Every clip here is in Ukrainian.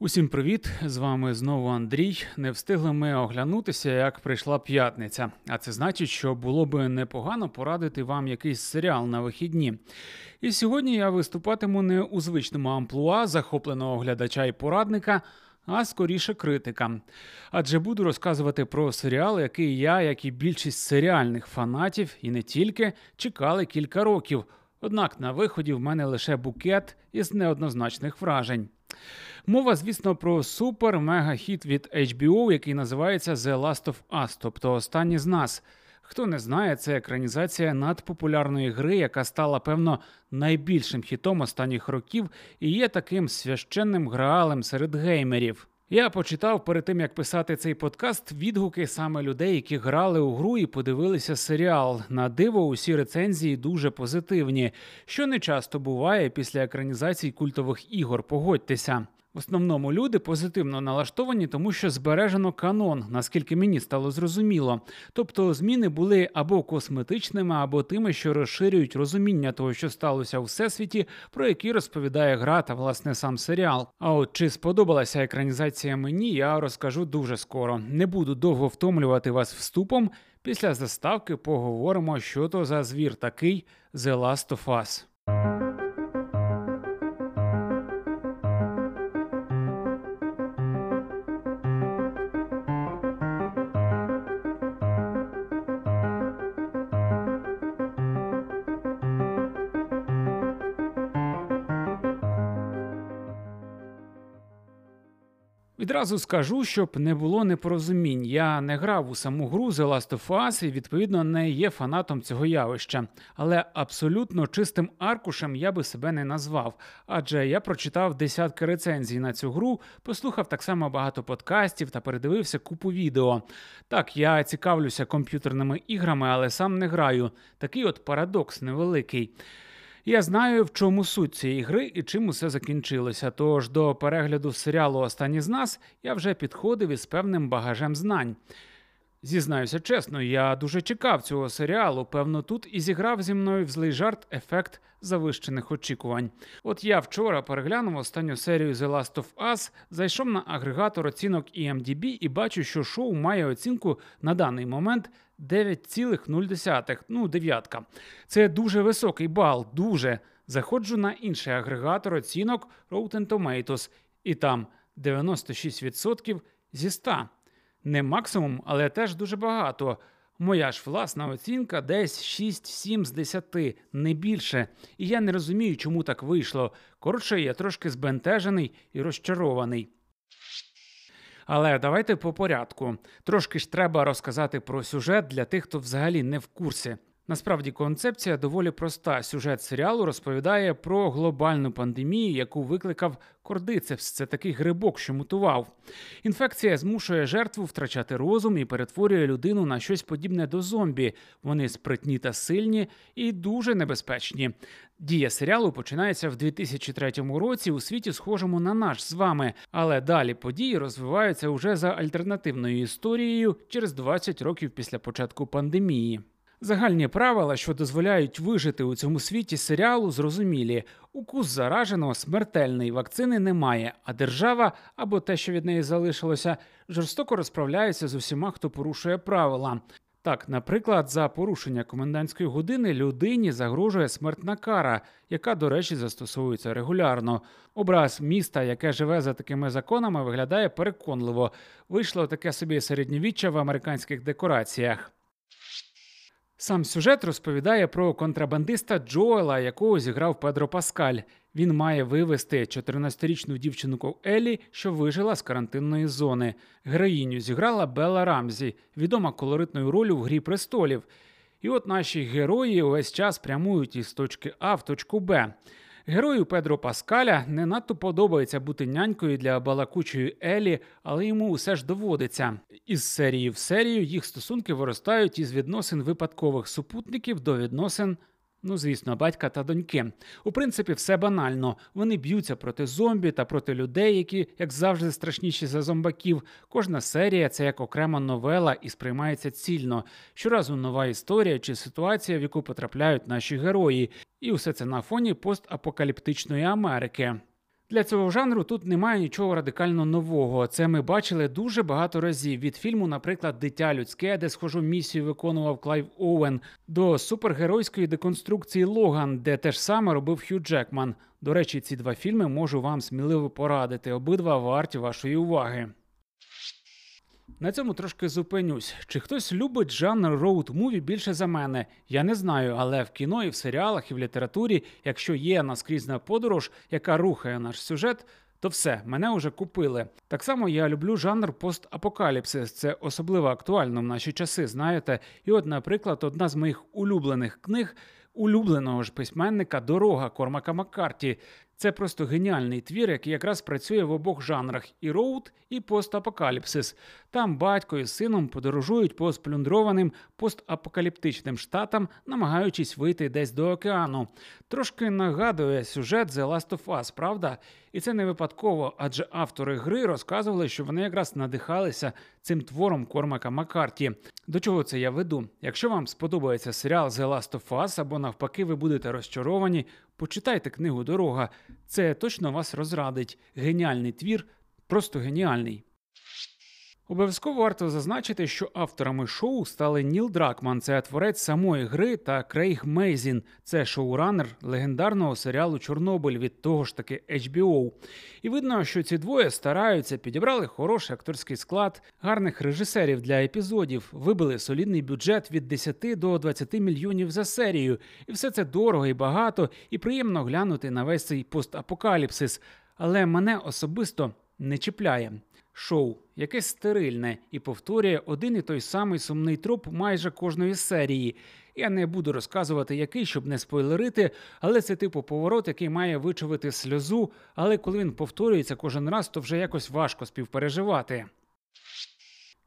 Усім привіт! З вами знову Андрій. Не встигли ми оглянутися, як прийшла п'ятниця. А це значить, що було би непогано порадити вам якийсь серіал на вихідні. І сьогодні я виступатиму не у звичному амплуа захопленого глядача і порадника, а скоріше критика. Адже буду розказувати про серіал, який я, як і більшість серіальних фанатів, і не тільки чекали кілька років. Однак на виході в мене лише букет із неоднозначних вражень. Мова, звісно, про супер-мега-хіт від HBO, який називається The Last of Us, тобто Останні з нас. Хто не знає, це екранізація надпопулярної гри, яка стала, певно, найбільшим хітом останніх років і є таким священним граалем серед геймерів. Я почитав перед тим, як писати цей подкаст, відгуки саме людей, які грали у гру і подивилися серіал. На диво, усі рецензії дуже позитивні, що не часто буває після екранізацій культових ігор. Погодьтеся. Основному люди позитивно налаштовані, тому що збережено канон, наскільки мені стало зрозуміло. Тобто зміни були або косметичними, або тими, що розширюють розуміння того, що сталося у всесвіті, про які розповідає гра та власне сам серіал. А от чи сподобалася екранізація мені, я розкажу дуже скоро. Не буду довго втомлювати вас вступом. Після заставки поговоримо, що то за звір такий The Last of Us. Відразу скажу, щоб не було непорозумінь. Я не грав у саму гру The Last of Us і відповідно не є фанатом цього явища, але абсолютно чистим аркушем я би себе не назвав, адже я прочитав десятки рецензій на цю гру, послухав так само багато подкастів та передивився купу відео. Так, я цікавлюся комп'ютерними іграми, але сам не граю. Такий от парадокс невеликий. Я знаю, в чому суть цієї гри і чим усе закінчилося. Тож до перегляду серіалу Останні з нас я вже підходив із певним багажем знань. Зізнаюся чесно, я дуже чекав цього серіалу. Певно, тут і зіграв зі мною в злий жарт ефект завищених очікувань. От я вчора переглянув останню серію The Last of Us, зайшов на агрегатор оцінок EMDB і бачу, що шоу має оцінку на даний момент 9,0. Ну, дев'ятка. Це дуже високий бал. Дуже. Заходжу на інший агрегатор оцінок Rotten Tomatoes, і там 96% зі 100. Не максимум, але теж дуже багато. Моя ж власна оцінка десь 6-7 з 10, не більше. І я не розумію, чому так вийшло. Коротше, я трошки збентежений і розчарований. Але давайте по порядку. Трошки ж треба розказати про сюжет для тих, хто взагалі не в курсі. Насправді концепція доволі проста. Сюжет серіалу розповідає про глобальну пандемію, яку викликав кордицепс. Це такий грибок, що мутував. Інфекція змушує жертву втрачати розум і перетворює людину на щось подібне до зомбі. Вони спритні та сильні і дуже небезпечні. Дія серіалу починається в 2003 році у світі, схожому на наш з вами, але далі події розвиваються уже за альтернативною історією через 20 років після початку пандемії. Загальні правила, що дозволяють вижити у цьому світі серіалу, зрозумілі. Укус зараженого смертельний вакцини немає, а держава або те, що від неї залишилося, жорстоко розправляється з усіма, хто порушує правила. Так, наприклад, за порушення комендантської години людині загрожує смертна кара, яка, до речі, застосовується регулярно. Образ міста, яке живе за такими законами, виглядає переконливо. Вийшло таке собі середньовіччя в американських декораціях. Сам сюжет розповідає про контрабандиста Джоела, якого зіграв Педро Паскаль. Він має вивести 14-річну дівчинку Елі, що вижила з карантинної зони. Героїню зіграла Белла Рамзі, відома колоритною ролью в Грі престолів. І от наші герої увесь час прямують із точки А в точку Б. Герою Педро Паскаля не надто подобається бути нянькою для балакучої Елі, але йому усе ж доводиться. Із серії в серію їх стосунки виростають із відносин випадкових супутників до відносин Ну, звісно, батька та доньки. У принципі, все банально. Вони б'ються проти зомбі та проти людей, які, як завжди, страшніші за зомбаків. Кожна серія це як окрема новела і сприймається цільно. Щоразу нова історія чи ситуація, в яку потрапляють наші герої, і усе це на фоні постапокаліптичної Америки. Для цього жанру тут немає нічого радикально нового. Це ми бачили дуже багато разів. Від фільму, наприклад, Дитя людське, де схожу місію виконував Клайв Оуен, до супергеройської деконструкції Логан, де теж саме робив Хью Джекман. До речі, ці два фільми можу вам сміливо порадити. Обидва варті вашої уваги. На цьому трошки зупинюсь. Чи хтось любить жанр роуд-муві більше за мене? Я не знаю, але в кіно і в серіалах, і в літературі, якщо є наскрізна подорож, яка рухає наш сюжет, то все, мене вже купили. Так само я люблю жанр постапокаліпсис. Це особливо актуально в наші часи, знаєте. І от, наприклад, одна з моїх улюблених книг. Улюбленого ж письменника Дорога Кормака Маккарті. Це просто геніальний твір, який якраз працює в обох жанрах: і роуд, і постапокаліпсис. Там батько і сином подорожують по сплюндрованим постапокаліптичним штатам, намагаючись вийти десь до океану. Трошки нагадує сюжет The Last of Us, правда? І це не випадково, адже автори гри розказували, що вони якраз надихалися цим твором Кормака Маккарті. До чого це я веду? Якщо вам сподобається серіал The Last of Us, або навпаки, ви будете розчаровані, почитайте книгу Дорога. Це точно вас розрадить. Геніальний твір, просто геніальний. Обов'язково варто зазначити, що авторами шоу стали Ніл Дракман, це творець самої гри, та Крейг Мейзін, це шоуранер легендарного серіалу Чорнобиль від того ж таки HBO. І видно, що ці двоє стараються, підібрали хороший акторський склад, гарних режисерів для епізодів, вибили солідний бюджет від 10 до 20 мільйонів за серію. І все це дорого і багато, і приємно глянути на весь цей постапокаліпсис. Але мене особисто не чіпляє шоу, яке стерильне і повторює один і той самий сумний троп майже кожної серії. Я не буду розказувати, який, щоб не спойлерити, але це типу поворот, який має вичавити сльозу. Але коли він повторюється кожен раз, то вже якось важко співпереживати.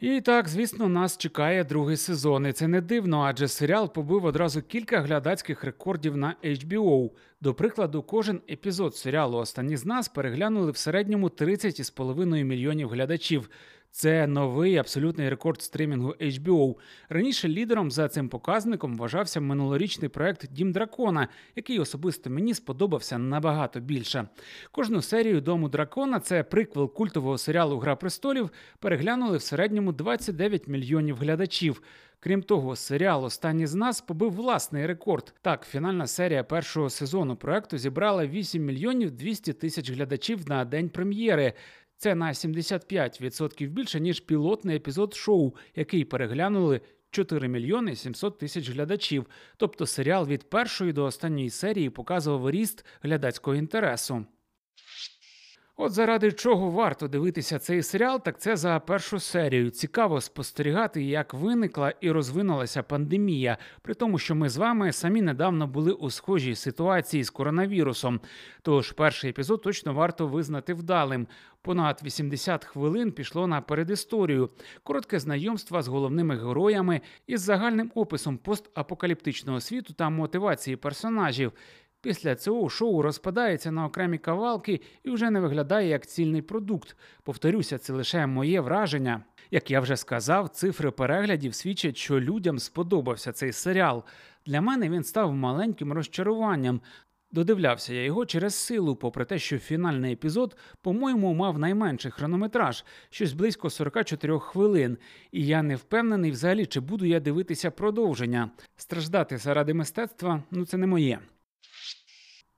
І так, звісно, нас чекає другий сезон. І Це не дивно, адже серіал побив одразу кілька глядацьких рекордів на HBO. До прикладу, кожен епізод серіалу Останні з нас переглянули в середньому 30,5 мільйонів глядачів. Це новий абсолютний рекорд стримінгу HBO. Раніше лідером за цим показником вважався минулорічний проект Дім Дракона, який особисто мені сподобався набагато більше. Кожну серію Дому Дракона, це приквел культового серіалу Гра престолів, переглянули в середньому 29 мільйонів глядачів. Крім того, серіал Останні з нас побив власний рекорд. Так, фінальна серія першого сезону проекту зібрала 8 мільйонів 200 тисяч глядачів на день прем'єри. Це на 75% більше ніж пілотний епізод шоу, який переглянули 4 мільйони 700 тисяч глядачів. Тобто серіал від першої до останньої серії показував ріст глядацького інтересу. От заради чого варто дивитися цей серіал, так це за першу серію. Цікаво спостерігати, як виникла і розвинулася пандемія, при тому, що ми з вами самі недавно були у схожій ситуації з коронавірусом. Тож перший епізод точно варто визнати вдалим. Понад 80 хвилин пішло на передісторію, коротке знайомство з головними героями із загальним описом постапокаліптичного світу та мотивації персонажів. Після цього шоу розпадається на окремі кавалки і вже не виглядає як цільний продукт. Повторюся, це лише моє враження. Як я вже сказав, цифри переглядів свідчать, що людям сподобався цей серіал. Для мене він став маленьким розчаруванням. Додивлявся я його через силу, попри те, що фінальний епізод, по-моєму, мав найменший хронометраж, щось близько 44 хвилин. І я не впевнений взагалі, чи буду я дивитися продовження. Страждати заради мистецтва ну це не моє.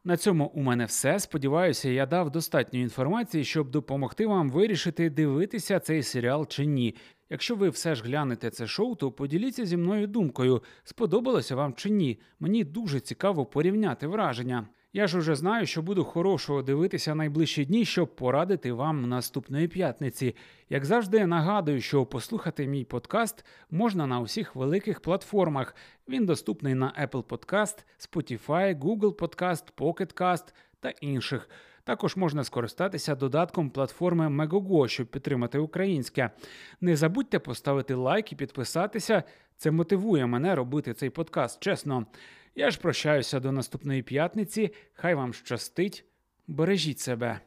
На цьому у мене все. Сподіваюся, я дав достатньо інформації, щоб допомогти вам вирішити, дивитися цей серіал чи ні. Якщо ви все ж глянете це шоу, то поділіться зі мною думкою, сподобалося вам чи ні. Мені дуже цікаво порівняти враження. Я ж уже знаю, що буду хорошого дивитися найближчі дні, щоб порадити вам наступної п'ятниці. Як завжди, нагадую, що послухати мій подкаст можна на усіх великих платформах. Він доступний на Apple Podcast, Spotify, Google Podcast, Pocket Cast та інших. Також можна скористатися додатком платформи Megogo, щоб підтримати українське. Не забудьте поставити лайк і підписатися. Це мотивує мене робити цей подкаст. Чесно. Я ж прощаюся до наступної п'ятниці. Хай вам щастить, бережіть себе.